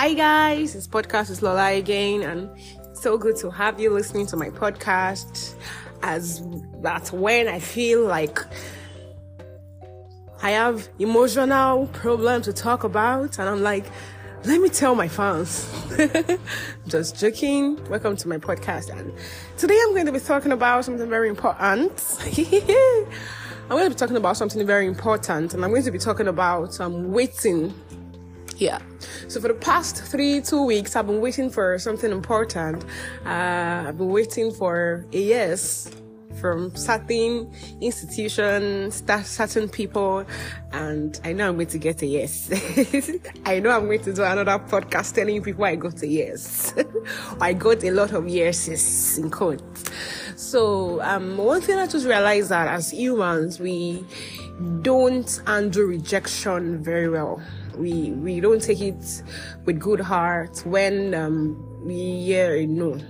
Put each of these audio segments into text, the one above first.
Hi guys, this podcast is Lola again, and so good to have you listening to my podcast. As that's when I feel like I have emotional problem to talk about, and I'm like, let me tell my fans. Just joking. Welcome to my podcast, and today I'm going to be talking about something very important. I'm going to be talking about something very important, and I'm going to be talking about um, waiting yeah. So for the past three, two weeks, I've been waiting for something important. Uh, I've been waiting for a yes from certain institutions, certain people, and I know I'm going to get a yes. I know I'm going to do another podcast telling people I got a yes. I got a lot of yeses in code. So um, one thing I just realized that as humans, we don't handle rejection very well we we don't take it with good heart when um, we hear a no.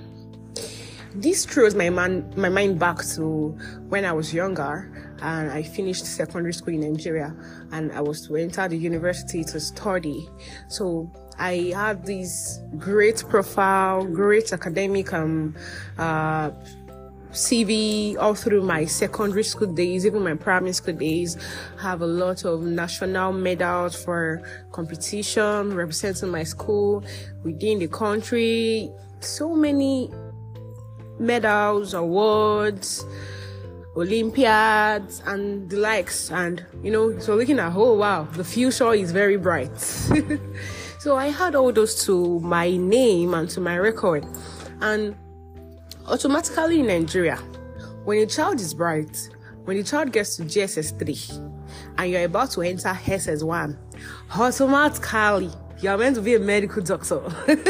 This throws my man my mind back to when I was younger and I finished secondary school in Nigeria and I was to enter the university to study. So I had this great profile, great academic um, uh, CV all through my secondary school days, even my primary school days, have a lot of national medals for competition, representing my school within the country. So many medals, awards, Olympiads, and the likes. And, you know, so looking at, oh wow, the future is very bright. so I had all those to my name and to my record. And Automatically in Nigeria, when a child is bright, when the child gets to JSS 3 and you're about to enter SS 1, automatically you're meant to be a medical doctor.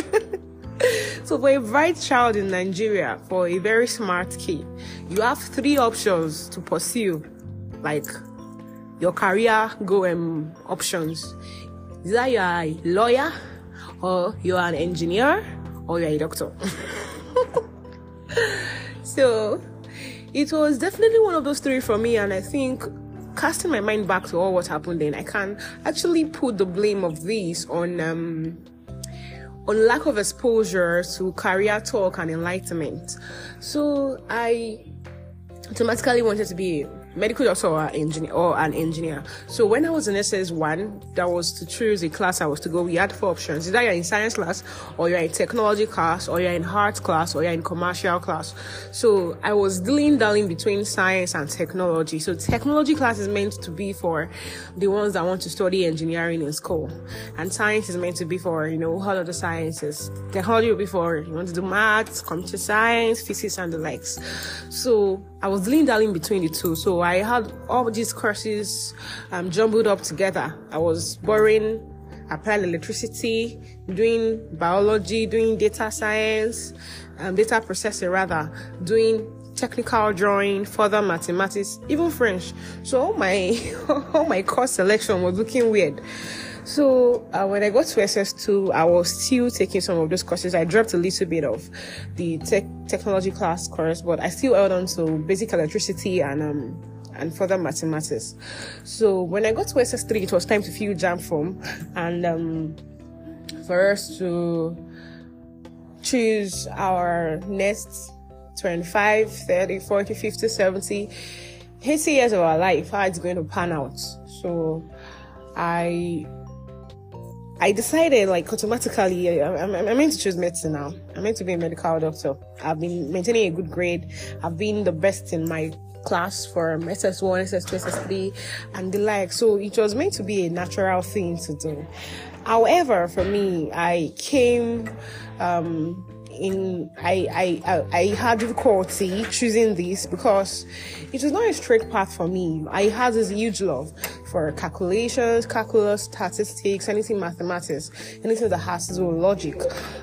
so, for a bright child in Nigeria, for a very smart kid, you have three options to pursue, like your career go um, options. Is that you're a lawyer, or you're an engineer, or you're a doctor. so it was definitely one of those three for me, and I think casting my mind back to all what happened then, I can actually put the blame of this on um, on lack of exposure to career talk and enlightenment. So I automatically wanted to be medical doctor or engineer or an engineer. So when I was in SS1, that was to choose a class I was to go. We had four options: either you're in science class, or you're in technology class, or you're in art class, or you're in commercial class. So I was dealing darling between science and technology. So technology class is meant to be for the ones that want to study engineering in school, and science is meant to be for you know all of the sciences. Technology will be for you want to do maths, computer science, physics, and the likes. So I was darling between the two. So I had all these courses um, jumbled up together. I was borrowing applied electricity, doing biology, doing data science, um, data processing rather, doing technical drawing, further mathematics, even French. So all my all my course selection was looking weird. So uh, when I got to SS2, I was still taking some of those courses. I dropped a little bit of the tech technology class course, but I still held on to basic electricity and um, and further mathematics. So when I got to SS3, it was time to fill JAMB form and um, for us to choose our next 25, 30, 40, 50, 70, 80 years of our life, how it's going to pan out. So I I decided like automatically I'm, I'm, meant to choose medicine now. I'm meant to be a medical doctor. I've been maintaining a good grade. I've been the best in my class for SS1, SS2, SS3, and the like. So it was meant to be a natural thing to do. However, for me, I came um, in I, I I had difficulty choosing this because it was not a straight path for me. I had this huge love for calculations, calculus, statistics, anything mathematics, anything that has to do with logic.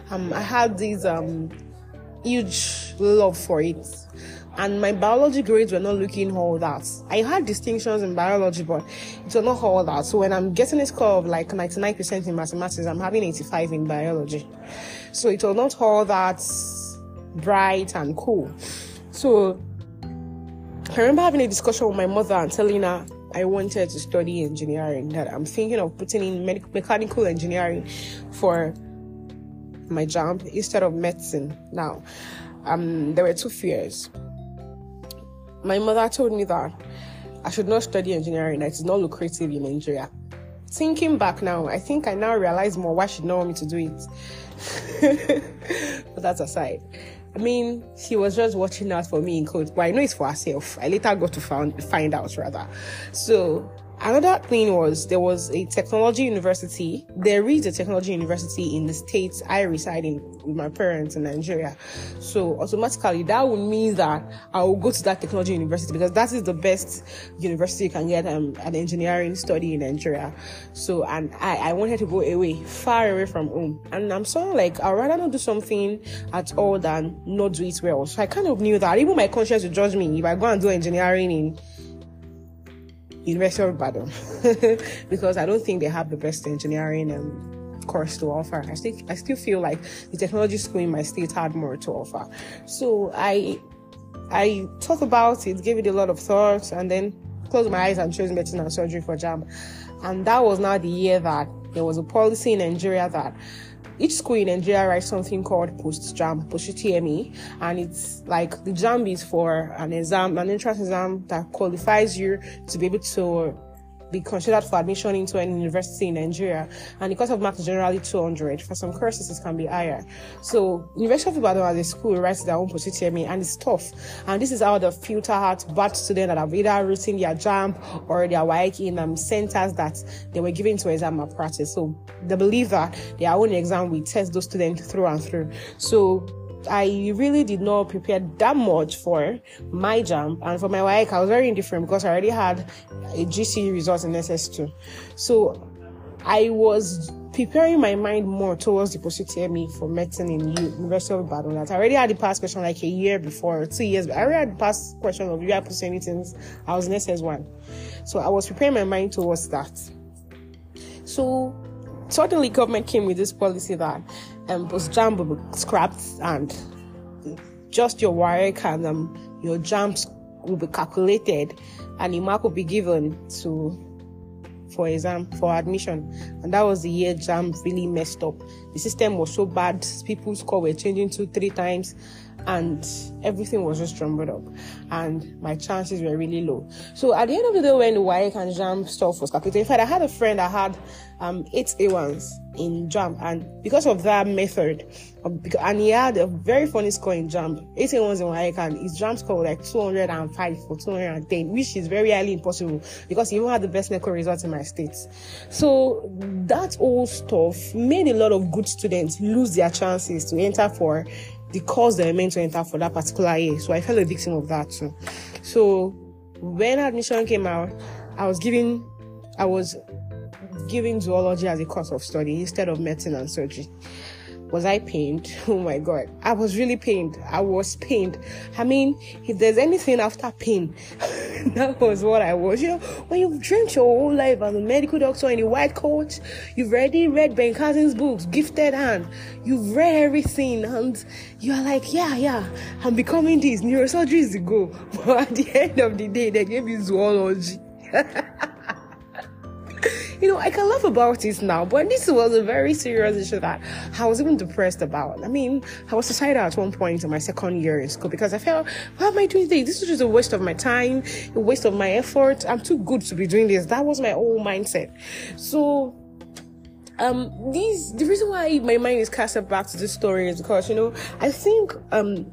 Um, I had this um, huge love for it and my biology grades were not looking all that. I had distinctions in biology, but it was not all that. So when I'm getting a score of like 99% in mathematics, I'm having 85 in biology. So it was not all that bright and cool. So I remember having a discussion with my mother and telling her I wanted to study engineering, that I'm thinking of putting in mechanical engineering for my job instead of medicine. Now, um, there were two fears. My mother told me that I should not study engineering, that it's not lucrative in Nigeria. Thinking back now, I think I now realize more why she didn't want me to do it. but that's aside. I mean, she was just watching out for me in code, but I know it's for herself. I later got to found, find out rather. So Another thing was there was a technology university. There is a technology university in the states I reside in with my parents in Nigeria. So automatically that would mean that I will go to that technology university because that is the best university you can get um, an engineering study in Nigeria. So and I, I wanted to go away, far away from home. And I'm sort of like I'd rather not do something at all than not do it well. So I kind of knew that even my conscience would judge me if I go and do engineering in University of Ibadan because I don't think they have the best engineering um, course to offer. I still I still feel like the technology school in my state had more to offer. So I I thought about it, gave it a lot of thought, and then closed my eyes and chose medicine and surgery for JAMB. And that was now the year that there was a policy in Nigeria that each school in Nigeria writes something called post JAMB, post UTME, and it's like the JAMB is for an exam, an entrance exam that qualifies you to be able to be considered for admission into an university in Nigeria. And the cost of marks is generally 200. For some courses, it can be higher. So, University of Ibadan as a school writes their own post UTME, and it's tough. And this is how they filter out bad students that have either written their JAMB or their WAEC in um, centers that they were given to exam malpractice. So, they believe that their own exam will test those students through and through. So, I really did not prepare that much for my JAMB and for my WAEC. I was very indifferent because I already had a GCE result in SS2. So I was preparing my mind more towards the post UTME for medicine in University of Ibadan. I already had the past question like a year before, two years. But I already had the past question of UI post anything. I was in SS1. So I was preparing my mind towards that. So suddenly government came with this policy that um, post JAMB will be scrapped and just your WAEC and um, your JAMBs will be calculated and the mark will be given to for exam for admission. And that was the year JAMB really messed up the system was so bad people's score were changing two three times and everything was just jumbled up. And my chances were really low. So at the end of the day when the WAEC and JAMB stuff was calculated in fact i had a friend that had um, eight A1s in JAMB, and because of that method, and he had a very funny score in JAMB, eight A1s in WAEC, and his JAMB score was like 205 for 210, which is very highly impossible because he even had the best NECO results in my state. So that old stuff made a lot of good students lose their chances to enter for the course they were meant to enter for that particular year. So I fell a victim of that too. So when admission came out, I was giving, I was giving zoology as a course of study instead of medicine and surgery. Was I pained? Oh my god. I was really pained. I was pained. I mean, if there's anything after pain, that was what I was. You know, when you've dreamt your whole life as a medical doctor in a white coat, you've already read Ben Carson books, Gifted Hand, you've read everything, and you're like, yeah, yeah, I'm becoming this. Neurosurgery is the goal. But at the end of the day, they gave you zoology. You know, I can laugh about it now, but this was a very serious issue that I was even depressed about. I mean, I was suicidal at one point in my second year in school because I felt, why am I doing this? This is just a waste of my time, a waste of my effort. I'm too good to be doing this. That was my whole mindset. So, um, these, the reason why my mind is casted back to this story is because, you know, I think, um,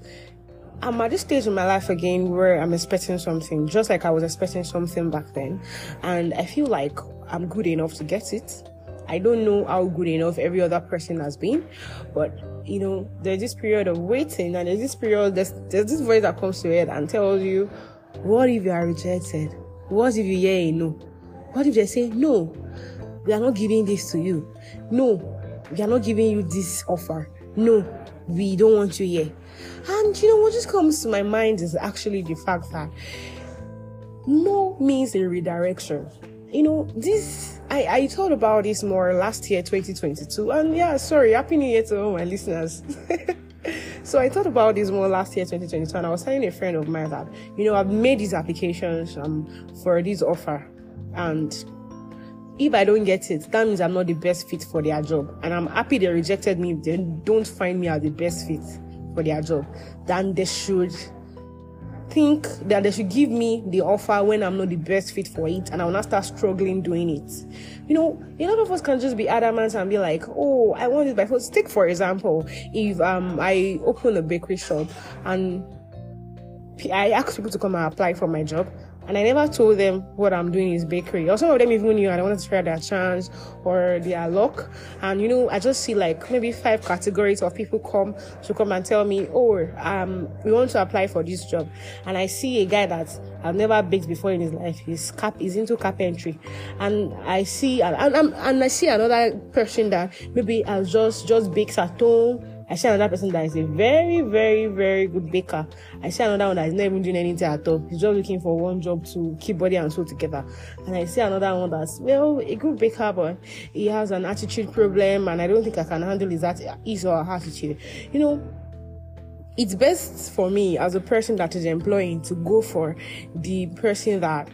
I'm at this stage in my life again where I'm expecting something, just like I was expecting something back then. And I feel like I'm good enough to get it. I don't know how good enough every other person has been, but you know, there's this period of waiting, and there's this period, there's, there's this voice that comes to your head and tells you, What if you are rejected? What if you hear a no? What if they say, No, we are not giving this to you? No, we are not giving you this offer. No, we don't want you here. And you know what just comes to my mind is actually the fact that no means a redirection you know, this I, I thought about this more last year, 2022. And yeah, sorry, happy new year to all my listeners. so I thought about this more last year, 2022, and I was telling a friend of mine that, you know, I've made these applications um for this offer and if I don't get it, that means I'm not the best fit for their job. And I'm happy they rejected me if they don't find me as the best fit for their job. Then they should think that they should give me the offer when I'm not the best fit for it and I'll not start struggling doing it. You know, a lot of us can just be adamant and be like, oh, I want it by force. Take for example, if um I open a bakery shop and I ask people to come and apply for my job and I never told them what I'm doing is bakery. Or some of them even knew I wanted to try their chance or their luck. And you know, I just see like maybe five categories of people come to come and tell me, oh, um, we want to apply for this job. And I see a guy that I've never baked before in his life. He's cap, is into carpentry. And I see, and, and, and I see another person that maybe I'll just, just bakes at home I see another person that is a very, very, very good baker. I see another one that is not even doing anything at all. He's just looking for one job to keep body and soul together. And I see another one that's, well, a good baker, but he has an attitude problem, and I don't think I can handle his, or her attitude. You know, it's best for me as a person that is employing to go for the person that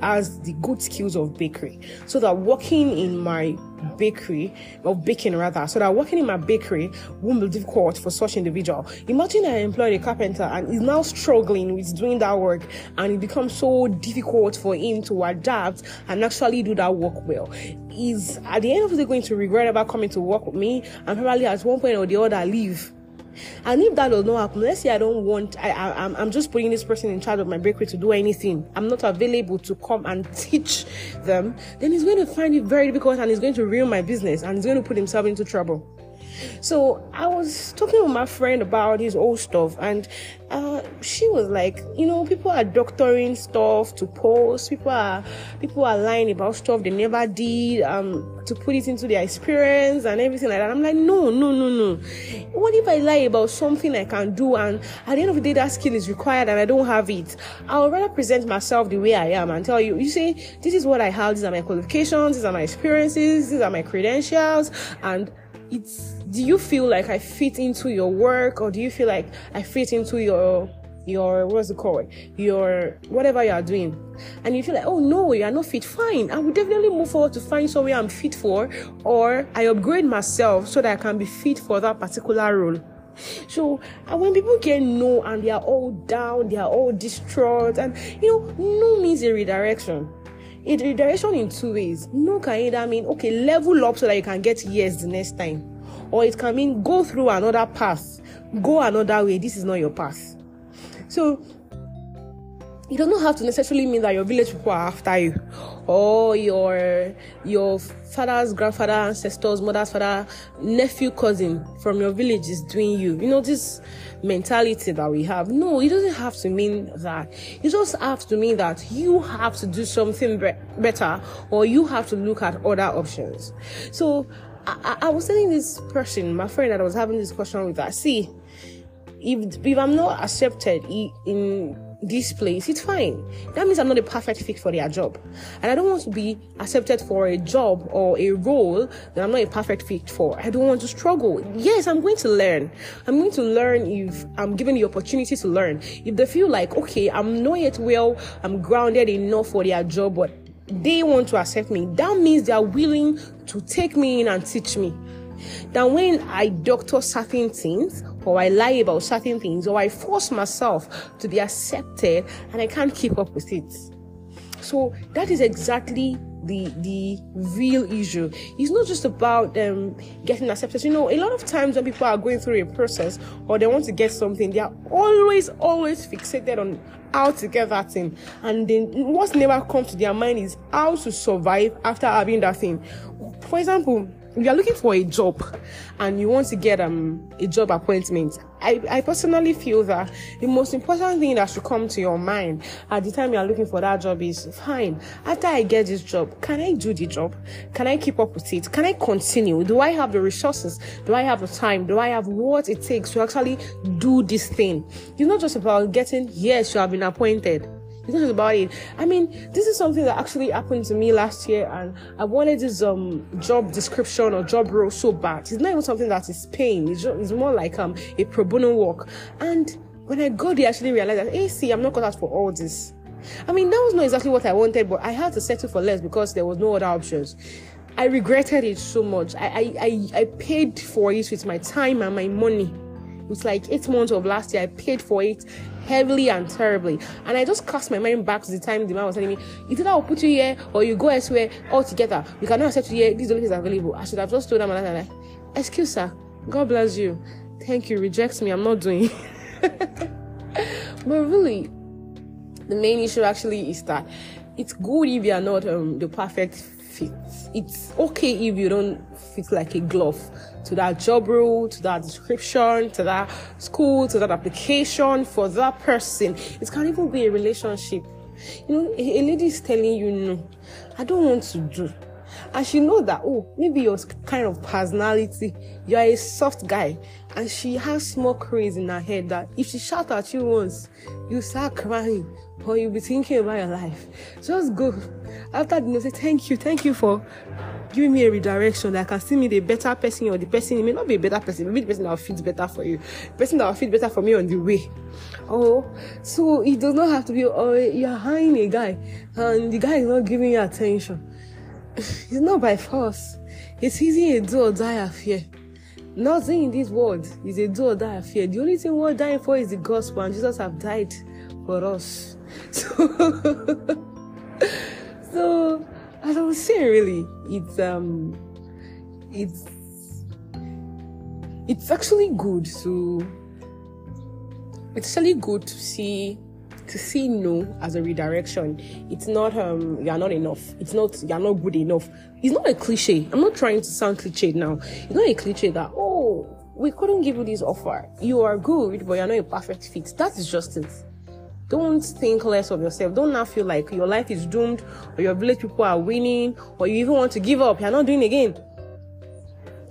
has the good skills of bakery. So that working in my bakery or baking rather so that working in my bakery won't be difficult for such individual. Imagine i employed a carpenter and he's now struggling with doing that work and it becomes so difficult for him to adapt and actually do that work well. Is at the end of the day going to regret about coming to work with me and probably at one point or the other leave and if that does not happen, let's say I don't want, I, I, I'm, I'm just putting this person in charge of my bakery to do anything. I'm not available to come and teach them. Then he's going to find it very difficult and he's going to ruin my business and he's going to put himself into trouble. So I was talking with my friend about his old stuff, and uh, she was like, you know, people are doctoring stuff to post. People are people are lying about stuff they never did, um, to put it into their experience and everything like that. I'm like, no, no, no, no. What if I lie about something I can do, and at the end of the day, that skill is required, and I don't have it? I would rather present myself the way I am and tell you, you say, this is what I have. These are my qualifications. These are my experiences. These are my credentials, and it's do you feel like I fit into your work or do you feel like I fit into your your what's it called? Your whatever you are doing? And you feel like oh no you are not fit fine. I will definitely move forward to find somewhere i'm fit for or i upgrade myself so that i can be fit for that particular role. So when people get no and they are all down they are all distraught and you know no means a redirection it redirection in two ways. No can either mean okay, level up so that you can get yes the next time, or it can mean go through another path, go another way. This is not your path. So it does not have to necessarily mean that your village people are after you or your your father's grandfather ancestors mother's father nephew cousin from your village is doing you. You know this mentality that we have. No it doesn't have to mean that. It just has to mean that you have to do something be- better or you have to look at other options. So I, I was telling this person my friend that i was having this question with that see if if i'm not accepted in this place, it's fine. That means I'm not a perfect fit for their job. And I don't want to be accepted for a job or a role that I'm not a perfect fit for. I don't want to struggle. Yes, I'm going to learn. I'm going to learn if I'm given the opportunity to learn. If they feel like, okay, I'm not yet well, I'm grounded enough for their job, but they want to accept me, that means they are willing to take me in and teach me. That when I doctor certain things or I lie about certain things or I force myself to be accepted and I can't keep up with it. So that is exactly the the real issue. It's not just about um, getting accepted. You know, a lot of times when people are going through a process or they want to get something, they are always always fixated on how to get that thing, and then what's never come to their mind is how to survive after having that thing. For example, if you are looking for a job and you want to get um a job appointment, I, I personally feel that the most important thing that should come to your mind at the time you are looking for that job is fine. After I get this job, can I do the job? Can I keep up with it? Can I continue? Do I have the resources? Do I have the time? Do I have what it takes to actually do this thing? It's not just about getting yes, you have been appointed it's not about it. I mean, this is something that actually happened to me last year, and I wanted this um job description or job role so bad. It's not even something that is paying. It's, just, it's more like um a pro bono work. And when I got there, I actually realized that hey, see, I'm not cut out for all this. I mean, that was not exactly what I wanted, but I had to settle for less because there was no other options. I regretted it so much. I, I, I, I paid for it with my time and my money. It's like eight months of last year. I paid for it heavily and terribly. And I just cast my mind back to the time the man was telling me, either I'll put you here or you go elsewhere altogether. We cannot accept you here. This is available. I should have just told them, like, excuse sir, God bless you. Thank you. Reject me. I'm not doing but really, the main issue actually is that it's good if you are not um, the perfect fit. It's okay if you don't fit like a glove to that job role, to that description, to that school, to that application for that person. It can even be a relationship. You know, a, lady is telling you no, I don't want to do. And she know that, oh, maybe your kind of personality, you're a soft guy. And she has small craze in her head that if she shout at you once, you start crying or you'll be thinking about your life. Just go. After dinner, say, thank you, thank you for giving me a redirection that I can see me the better person or the person, it may not be a better person, maybe the person that will fit better for you, the person that will fit better for me on the way. Oh, so it does not have to be, oh, you're hiring a guy and the guy is not giving you attention. It's not by force. It's easy a do or die affair. Nothing in this world is a do or die affair. The only thing worth dying for is the gospel, and Jesus have died for us. So, so as I was saying, really, it's um, it's it's actually good to it's actually good to see to see no as a redirection. It's not um you're not enough. It's not you're not good enough. It's not a cliche. I'm not trying to sound cliche now. It's not a cliche that oh we couldn't give you this offer. You are good, but you're not a perfect fit. That is just it. Don't think less of yourself. Don't now feel like your life is doomed or your village people are winning or you even want to give up. You're not doing again.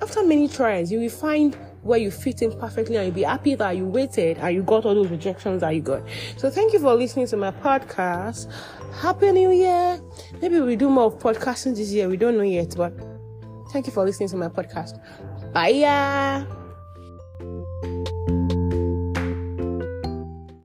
After many tries, you will find where you fit in perfectly and you'll be happy that you waited and you got all those rejections that you got. So thank you for listening to my podcast. Happy New Year. Maybe we do more podcasting this year. We don't know yet, but thank you for listening to my podcast. Bye.